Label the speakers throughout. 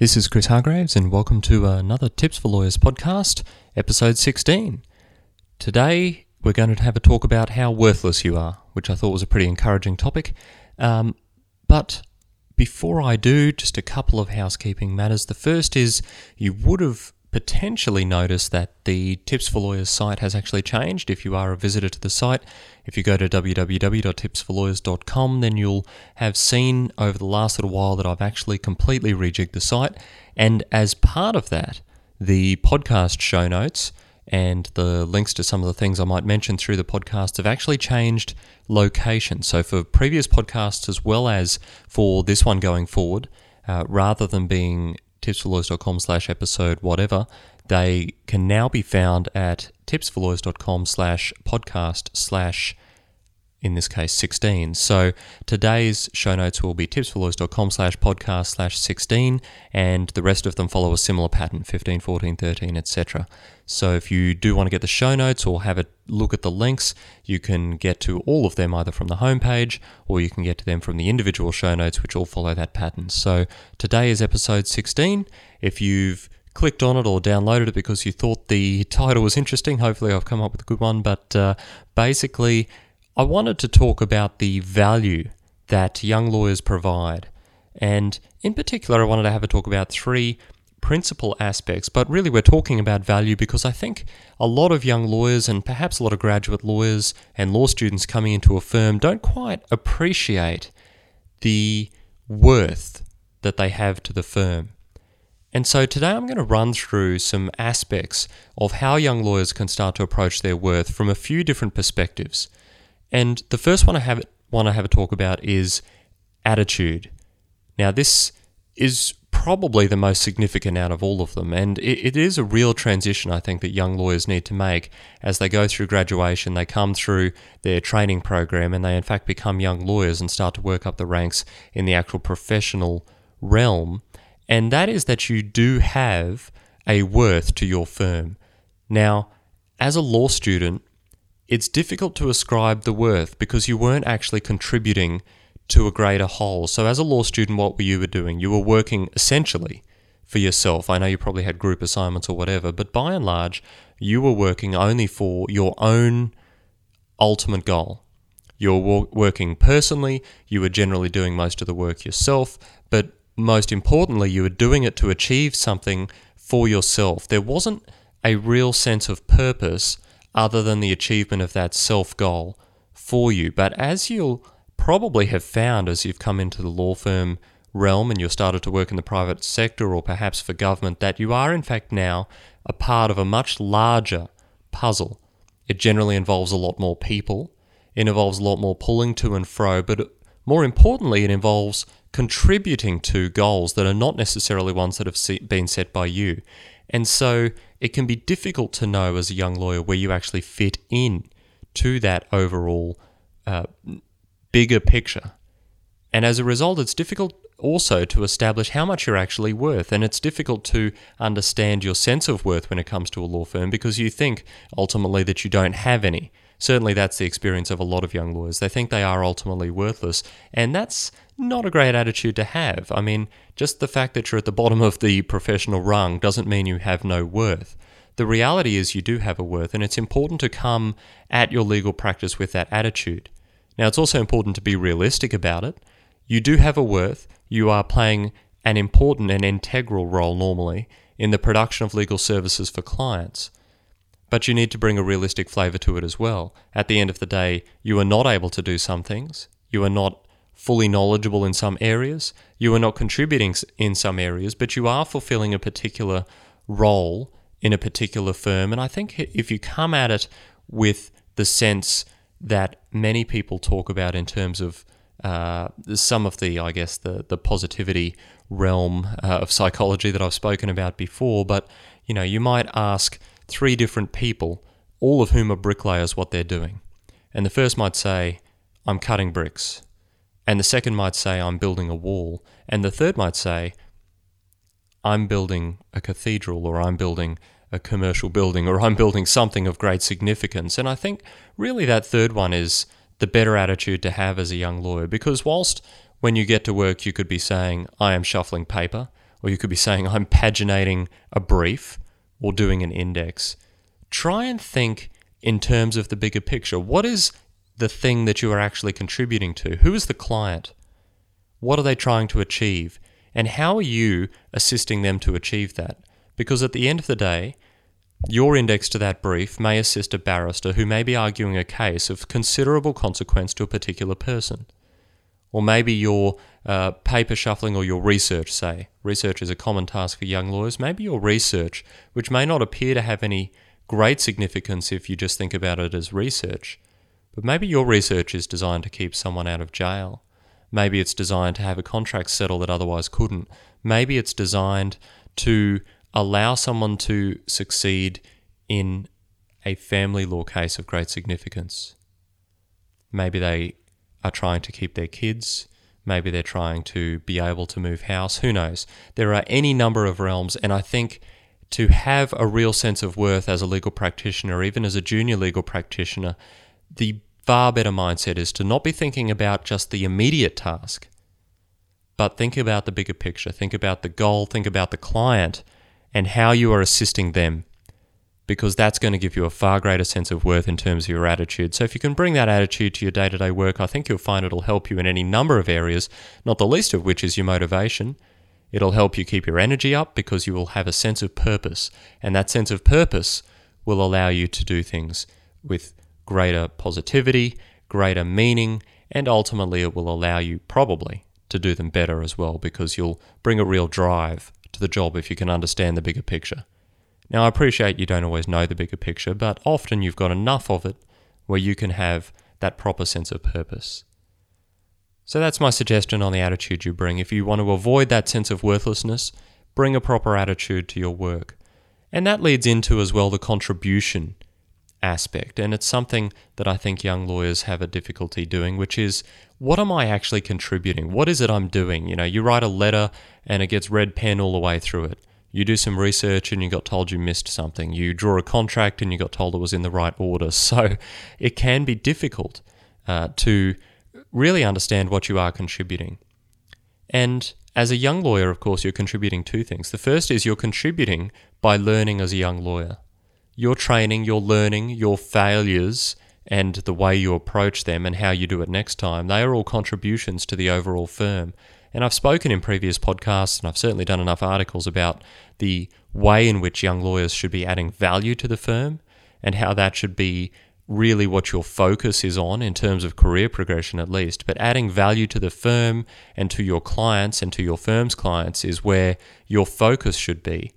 Speaker 1: This is Chris Hargraves, and welcome to another Tips for Lawyers podcast, episode 16. Today, we're going to have a talk about how worthless you are, which I thought was a pretty encouraging topic. Um, but before I do, just a couple of housekeeping matters. The first is you would have potentially notice that the Tips for Lawyers site has actually changed. If you are a visitor to the site, if you go to www.tipsforlawyers.com, then you'll have seen over the last little while that I've actually completely rejigged the site. And as part of that, the podcast show notes and the links to some of the things I might mention through the podcast have actually changed location. So for previous podcasts as well as for this one going forward, uh, rather than being tipsforlawyers.com slash episode whatever, they can now be found at tipsforlawyers.com slash podcast slash in this case 16. So today's show notes will be tipsforlawyers.com slash podcast slash 16 and the rest of them follow a similar pattern 15, 14, 13, etc. So if you do want to get the show notes or have a look at the links, you can get to all of them either from the homepage or you can get to them from the individual show notes which all follow that pattern. So today is episode 16. If you've clicked on it or downloaded it because you thought the title was interesting, hopefully I've come up with a good one, but uh, basically I wanted to talk about the value that young lawyers provide. And in particular, I wanted to have a talk about three principal aspects, but really we're talking about value because I think a lot of young lawyers and perhaps a lot of graduate lawyers and law students coming into a firm don't quite appreciate the worth that they have to the firm. And so today I'm going to run through some aspects of how young lawyers can start to approach their worth from a few different perspectives. And the first one I have want to have a talk about is attitude. Now, this is probably the most significant out of all of them, and it, it is a real transition I think that young lawyers need to make as they go through graduation. They come through their training program, and they in fact become young lawyers and start to work up the ranks in the actual professional realm. And that is that you do have a worth to your firm. Now, as a law student, it's difficult to ascribe the worth because you weren't actually contributing to a greater whole. So, as a law student, what were you doing? You were working essentially for yourself. I know you probably had group assignments or whatever, but by and large, you were working only for your own ultimate goal. You're working personally, you were generally doing most of the work yourself, but most importantly, you were doing it to achieve something for yourself. There wasn't a real sense of purpose other than the achievement of that self goal for you. But as you'll probably have found as you've come into the law firm realm and you've started to work in the private sector or perhaps for government, that you are in fact now a part of a much larger puzzle. It generally involves a lot more people, it involves a lot more pulling to and fro, but more importantly, it involves contributing to goals that are not necessarily ones that have been set by you. And so it can be difficult to know as a young lawyer where you actually fit in to that overall uh, bigger picture. And as a result, it's difficult also to establish how much you're actually worth. And it's difficult to understand your sense of worth when it comes to a law firm because you think ultimately that you don't have any. Certainly, that's the experience of a lot of young lawyers. They think they are ultimately worthless, and that's not a great attitude to have. I mean, just the fact that you're at the bottom of the professional rung doesn't mean you have no worth. The reality is you do have a worth, and it's important to come at your legal practice with that attitude. Now, it's also important to be realistic about it. You do have a worth, you are playing an important and integral role normally in the production of legal services for clients. But you need to bring a realistic flavour to it as well. At the end of the day, you are not able to do some things. You are not fully knowledgeable in some areas. You are not contributing in some areas, but you are fulfilling a particular role in a particular firm. And I think if you come at it with the sense that many people talk about in terms of uh, some of the, I guess, the, the positivity realm uh, of psychology that I've spoken about before, but you know, you might ask three different people, all of whom are bricklayers, what they're doing. And the first might say, I'm cutting bricks. And the second might say, I'm building a wall. And the third might say, I'm building a cathedral or I'm building a commercial building or I'm building something of great significance. And I think really that third one is the better attitude to have as a young lawyer because whilst when you get to work you could be saying, I am shuffling paper or you could be saying, I'm paginating a brief or doing an index. Try and think in terms of the bigger picture. What is the thing that you are actually contributing to? Who is the client? What are they trying to achieve? And how are you assisting them to achieve that? Because at the end of the day, your index to that brief may assist a barrister who may be arguing a case of considerable consequence to a particular person. Or maybe your uh, paper shuffling or your research, say. Research is a common task for young lawyers. Maybe your research, which may not appear to have any great significance if you just think about it as research, but maybe your research is designed to keep someone out of jail. Maybe it's designed to have a contract settle that otherwise couldn't. Maybe it's designed to allow someone to succeed in a family law case of great significance. Maybe they are trying to keep their kids. Maybe they're trying to be able to move house. Who knows? There are any number of realms, and I think to have a real sense of worth as a legal practitioner, even as a junior legal practitioner, the far better mindset is to not be thinking about just the immediate task, but think about the bigger picture. Think about the goal, think about the client, and how you are assisting them because that's going to give you a far greater sense of worth in terms of your attitude. So, if you can bring that attitude to your day to day work, I think you'll find it'll help you in any number of areas, not the least of which is your motivation. It'll help you keep your energy up because you will have a sense of purpose, and that sense of purpose will allow you to do things with greater positivity, greater meaning, and ultimately it will allow you probably to do them better as well because you'll bring a real drive to the job if you can understand the bigger picture. Now, I appreciate you don't always know the bigger picture, but often you've got enough of it where you can have that proper sense of purpose. So that's my suggestion on the attitude you bring. If you want to avoid that sense of worthlessness, bring a proper attitude to your work. And that leads into as well the contribution aspect. And it's something that I think young lawyers have a difficulty doing, which is what am I actually contributing? What is it I'm doing? You know, you write a letter and it gets red pen all the way through it. You do some research and you got told you missed something. You draw a contract and you got told it was in the right order. So it can be difficult uh, to really understand what you are contributing. And as a young lawyer, of course, you're contributing two things. The first is you're contributing by learning as a young lawyer your training, your learning, your failures, and the way you approach them and how you do it next time, they are all contributions to the overall firm. And I've spoken in previous podcasts, and I've certainly done enough articles about the way in which young lawyers should be adding value to the firm and how that should be really what your focus is on in terms of career progression, at least. But adding value to the firm and to your clients and to your firm's clients is where your focus should be.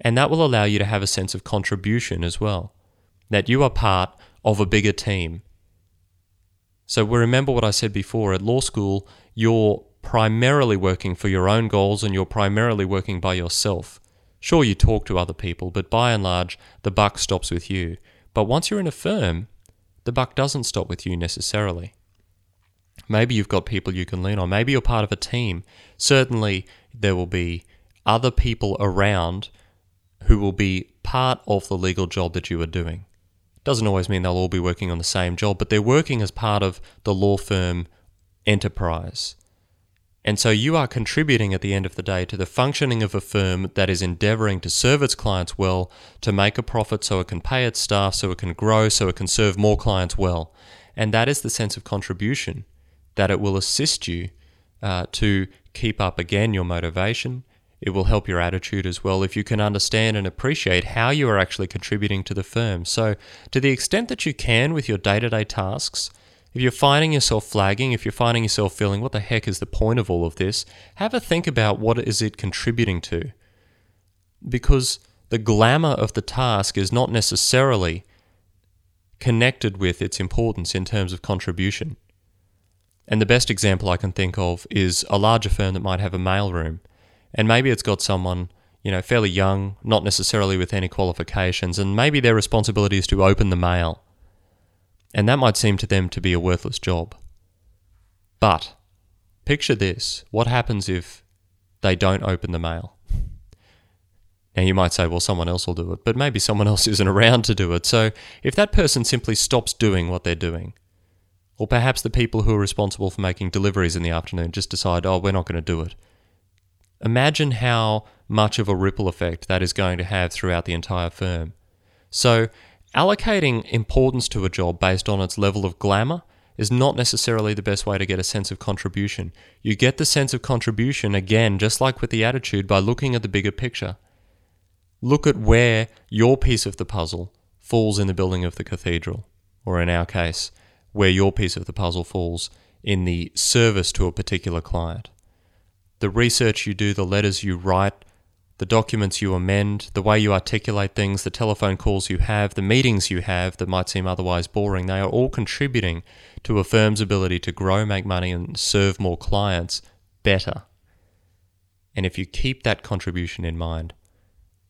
Speaker 1: And that will allow you to have a sense of contribution as well, that you are part of a bigger team. So we remember what I said before at law school, you're primarily working for your own goals and you're primarily working by yourself. Sure, you talk to other people, but by and large, the buck stops with you. But once you're in a firm, the buck doesn't stop with you necessarily. Maybe you've got people you can lean on. Maybe you're part of a team. Certainly, there will be other people around who will be part of the legal job that you are doing. Doesn't always mean they'll all be working on the same job, but they're working as part of the law firm enterprise. And so you are contributing at the end of the day to the functioning of a firm that is endeavoring to serve its clients well, to make a profit so it can pay its staff, so it can grow, so it can serve more clients well. And that is the sense of contribution that it will assist you uh, to keep up again your motivation, it will help your attitude as well if you can understand and appreciate how you are actually contributing to the firm. So, to the extent that you can with your day to day tasks, if you're finding yourself flagging, if you're finding yourself feeling, what the heck is the point of all of this? Have a think about what is it contributing to. Because the glamour of the task is not necessarily connected with its importance in terms of contribution. And the best example I can think of is a larger firm that might have a mailroom and maybe it's got someone you know fairly young, not necessarily with any qualifications, and maybe their responsibility is to open the mail, and that might seem to them to be a worthless job. But picture this: what happens if they don't open the mail? Now, you might say, well, someone else will do it, but maybe someone else isn't around to do it. So, if that person simply stops doing what they're doing, or perhaps the people who are responsible for making deliveries in the afternoon just decide, oh, we're not going to do it, Imagine how much of a ripple effect that is going to have throughout the entire firm. So, allocating importance to a job based on its level of glamour is not necessarily the best way to get a sense of contribution. You get the sense of contribution, again, just like with the attitude, by looking at the bigger picture. Look at where your piece of the puzzle falls in the building of the cathedral, or in our case, where your piece of the puzzle falls in the service to a particular client. The research you do, the letters you write, the documents you amend, the way you articulate things, the telephone calls you have, the meetings you have that might seem otherwise boring, they are all contributing to a firm's ability to grow, make money, and serve more clients better. And if you keep that contribution in mind,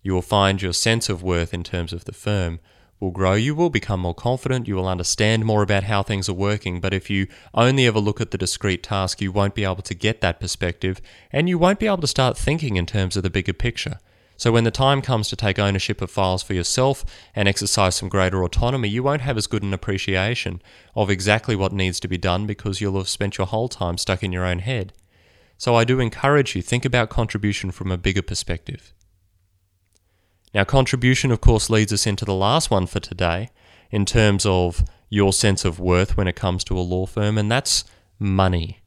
Speaker 1: you will find your sense of worth in terms of the firm will grow. You will become more confident. You will understand more about how things are working. But if you only ever look at the discrete task, you won't be able to get that perspective and you won't be able to start thinking in terms of the bigger picture. So when the time comes to take ownership of files for yourself and exercise some greater autonomy, you won't have as good an appreciation of exactly what needs to be done because you'll have spent your whole time stuck in your own head. So I do encourage you think about contribution from a bigger perspective. Now, contribution, of course, leads us into the last one for today in terms of your sense of worth when it comes to a law firm, and that's money.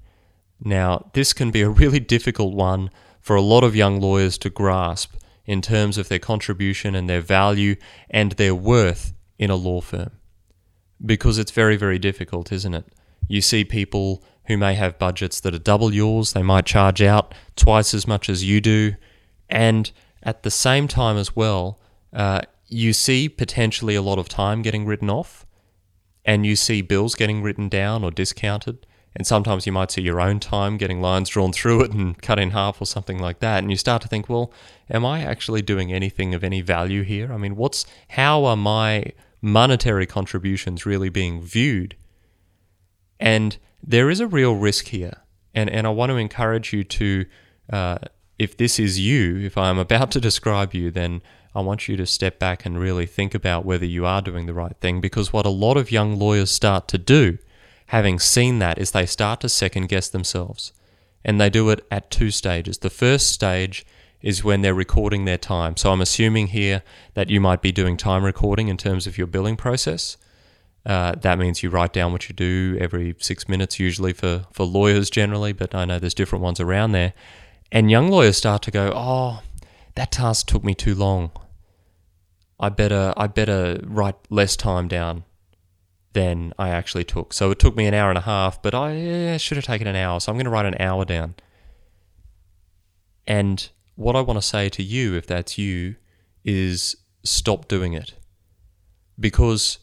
Speaker 1: Now, this can be a really difficult one for a lot of young lawyers to grasp in terms of their contribution and their value and their worth in a law firm. Because it's very, very difficult, isn't it? You see people who may have budgets that are double yours, they might charge out twice as much as you do, and at the same time, as well, uh, you see potentially a lot of time getting written off, and you see bills getting written down or discounted. And sometimes you might see your own time getting lines drawn through it and cut in half or something like that. And you start to think, well, am I actually doing anything of any value here? I mean, what's how are my monetary contributions really being viewed? And there is a real risk here. And, and I want to encourage you to uh, if this is you, if I'm about to describe you, then I want you to step back and really think about whether you are doing the right thing. Because what a lot of young lawyers start to do, having seen that, is they start to second guess themselves. And they do it at two stages. The first stage is when they're recording their time. So I'm assuming here that you might be doing time recording in terms of your billing process. Uh, that means you write down what you do every six minutes, usually for, for lawyers generally, but I know there's different ones around there. And young lawyers start to go, oh, that task took me too long. I better I better write less time down than I actually took. So it took me an hour and a half, but I should have taken an hour. So I'm going to write an hour down. And what I want to say to you, if that's you, is stop doing it. Because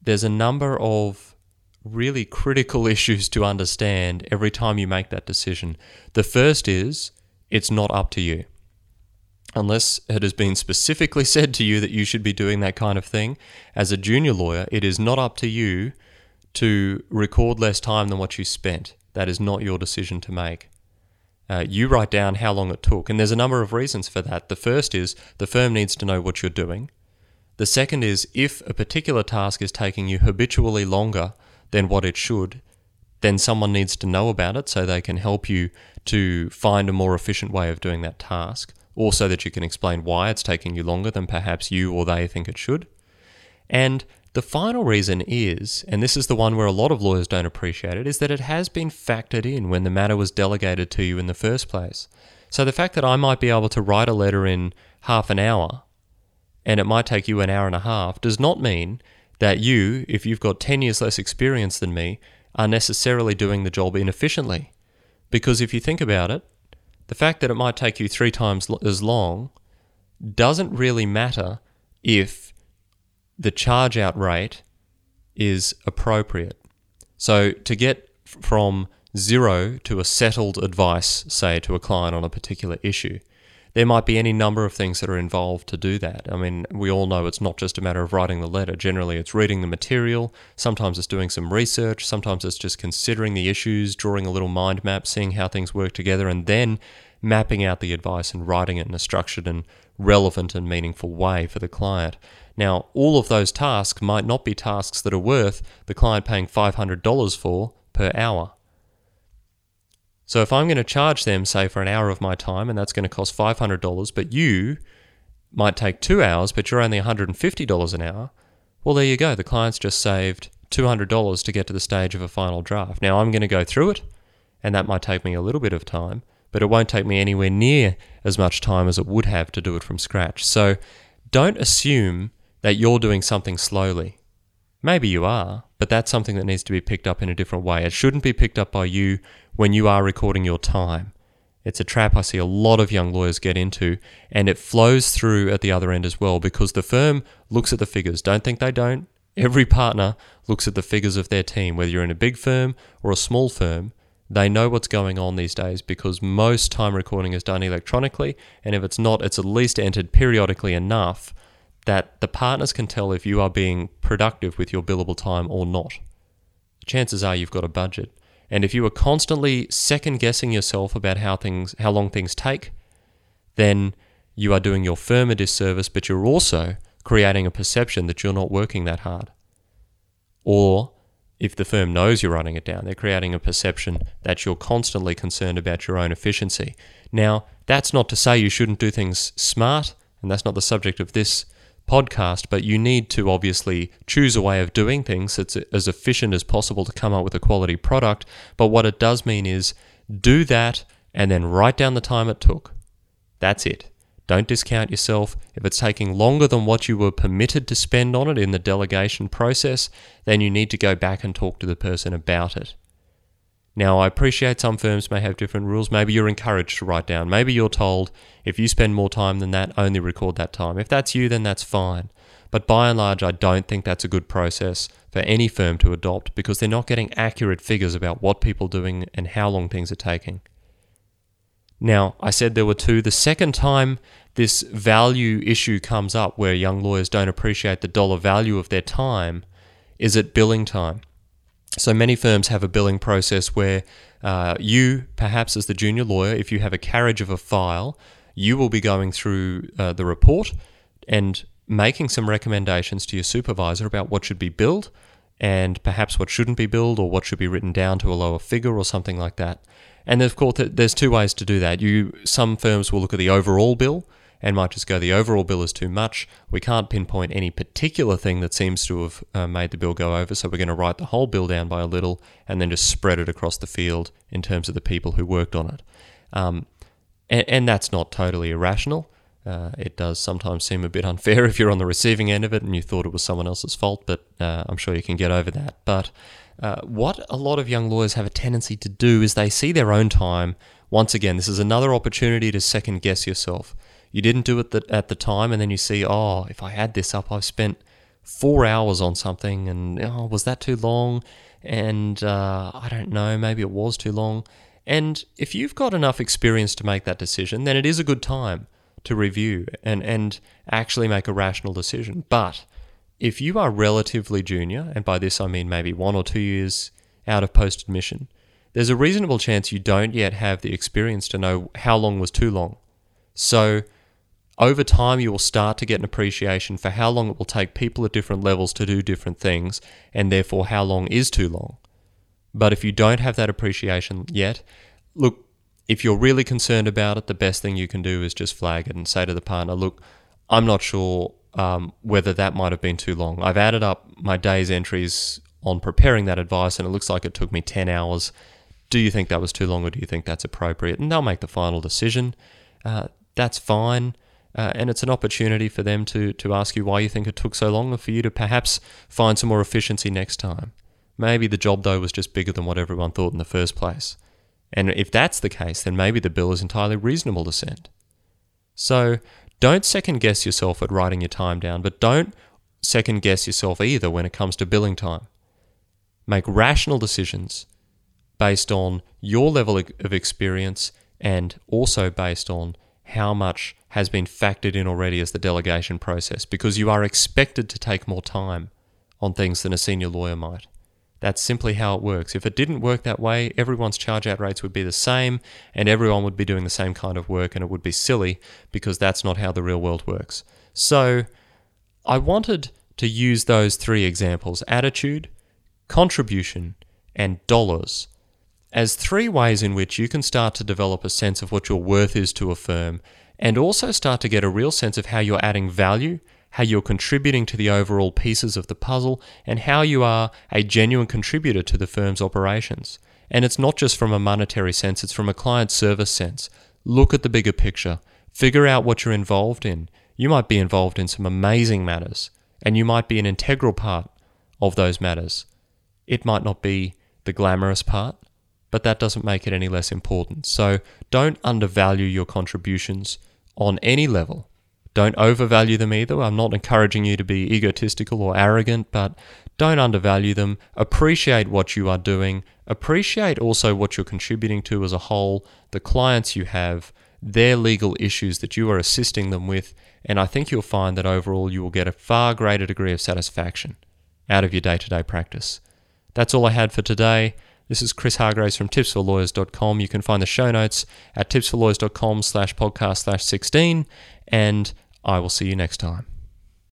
Speaker 1: there's a number of really critical issues to understand every time you make that decision. The first is it's not up to you. Unless it has been specifically said to you that you should be doing that kind of thing, as a junior lawyer, it is not up to you to record less time than what you spent. That is not your decision to make. Uh, you write down how long it took, and there's a number of reasons for that. The first is the firm needs to know what you're doing. The second is if a particular task is taking you habitually longer than what it should, then someone needs to know about it so they can help you to find a more efficient way of doing that task, or so that you can explain why it's taking you longer than perhaps you or they think it should. And the final reason is, and this is the one where a lot of lawyers don't appreciate it, is that it has been factored in when the matter was delegated to you in the first place. So the fact that I might be able to write a letter in half an hour and it might take you an hour and a half does not mean that you, if you've got 10 years less experience than me, are necessarily doing the job inefficiently. Because if you think about it, the fact that it might take you three times as long doesn't really matter if the charge out rate is appropriate. So to get from zero to a settled advice, say, to a client on a particular issue, there might be any number of things that are involved to do that. I mean, we all know it's not just a matter of writing the letter. Generally, it's reading the material. Sometimes it's doing some research. Sometimes it's just considering the issues, drawing a little mind map, seeing how things work together, and then mapping out the advice and writing it in a structured and relevant and meaningful way for the client. Now, all of those tasks might not be tasks that are worth the client paying $500 for per hour. So if I'm going to charge them, say, for an hour of my time, and that's going to cost $500, but you might take two hours, but you're only $150 an hour, well, there you go. The client's just saved $200 to get to the stage of a final draft. Now I'm going to go through it, and that might take me a little bit of time, but it won't take me anywhere near as much time as it would have to do it from scratch. So don't assume that you're doing something slowly. Maybe you are, but that's something that needs to be picked up in a different way. It shouldn't be picked up by you when you are recording your time. It's a trap I see a lot of young lawyers get into, and it flows through at the other end as well because the firm looks at the figures. Don't think they don't. Every partner looks at the figures of their team, whether you're in a big firm or a small firm. They know what's going on these days because most time recording is done electronically, and if it's not, it's at least entered periodically enough that the partners can tell if you are being productive with your billable time or not. Chances are you've got a budget. And if you are constantly second guessing yourself about how things how long things take, then you are doing your firm a disservice, but you're also creating a perception that you're not working that hard. Or if the firm knows you're running it down, they're creating a perception that you're constantly concerned about your own efficiency. Now, that's not to say you shouldn't do things smart, and that's not the subject of this podcast, but you need to obviously choose a way of doing things that's as efficient as possible to come up with a quality product. But what it does mean is do that and then write down the time it took. That's it. Don't discount yourself. If it's taking longer than what you were permitted to spend on it in the delegation process, then you need to go back and talk to the person about it. Now, I appreciate some firms may have different rules. Maybe you're encouraged to write down. Maybe you're told if you spend more time than that, only record that time. If that's you, then that's fine. But by and large, I don't think that's a good process for any firm to adopt because they're not getting accurate figures about what people are doing and how long things are taking. Now, I said there were two. The second time this value issue comes up where young lawyers don't appreciate the dollar value of their time is at billing time. So many firms have a billing process where uh, you, perhaps as the junior lawyer, if you have a carriage of a file, you will be going through uh, the report and making some recommendations to your supervisor about what should be billed and perhaps what shouldn't be billed or what should be written down to a lower figure or something like that. And of course, there's two ways to do that. You some firms will look at the overall bill and might just go, the overall bill is too much. We can't pinpoint any particular thing that seems to have uh, made the bill go over, so we're going to write the whole bill down by a little and then just spread it across the field in terms of the people who worked on it. Um, and, and, that's not totally irrational. Uh, it does sometimes seem a bit unfair if you're on the receiving end of it and you thought it was someone else's fault, but uh, I'm sure you can get over that. But uh, what a lot of young lawyers have a tendency to do is they see their own time. Once again, this is another opportunity to second guess yourself you didn't do it at the time, and then you see, oh, if I had this up, I've spent four hours on something, and oh, was that too long? And uh, I don't know, maybe it was too long. And if you've got enough experience to make that decision, then it is a good time to review and, and actually make a rational decision. But if you are relatively junior, and by this I mean maybe one or two years out of post admission, there's a reasonable chance you don't yet have the experience to know how long was too long. So over time you will start to get an appreciation for how long it will take people at different levels to do different things, and therefore how long is too long. But if you don't have that appreciation yet, look, if you're really concerned about it, the best thing you can do is just flag it and say to the partner, look, I'm not sure um, whether that might have been too long. I've added up my day's entries on preparing that advice, and it looks like it took me 10 hours. Do you think that was too long, or do you think that's appropriate? And they'll make the final decision. Uh, that's fine. Uh, and it's an opportunity for them to, to ask you why you think it took so long and for you to perhaps find some more efficiency next time. Maybe the job, though, was just bigger than what everyone thought in the first place. And if that's the case, then maybe the bill is entirely reasonable to send. So don't second guess yourself at writing your time down, but don't second guess yourself either when it comes to billing time. Make rational decisions based on your level of experience and also based on how much has been factored in already as the delegation process because you are expected to take more time on things than a senior lawyer might. That's simply how it works. If it didn't work that way, everyone's charge out rates would be the same and everyone would be doing the same kind of work and it would be silly because that's not how the real world works. So, I wanted to use those three examples attitude, contribution, and dollars as three ways in which you can start to develop a sense of what your worth is to a firm and also start to get a real sense of how you're adding value, how you're contributing to the overall pieces of the puzzle, and how you are a genuine contributor to the firm's operations. And it's not just from a monetary sense, it's from a client service sense. Look at the bigger picture, figure out what you're involved in. You might be involved in some amazing matters, and you might be an integral part of those matters. It might not be the glamorous part, but that doesn't make it any less important. So don't undervalue your contributions on any level. Don't overvalue them either. I'm not encouraging you to be egotistical or arrogant, but don't undervalue them. Appreciate what you are doing. Appreciate also what you're contributing to as a whole, the clients you have, their legal issues that you are assisting them with, and I think you'll find that overall you will get a far greater degree of satisfaction out of your day to day practice. That's all I had for today. This is Chris Hargraves from tipsforlawyers.com. You can find the show notes at tipsforlawyers.com slash podcast slash 16, and I will see you next time.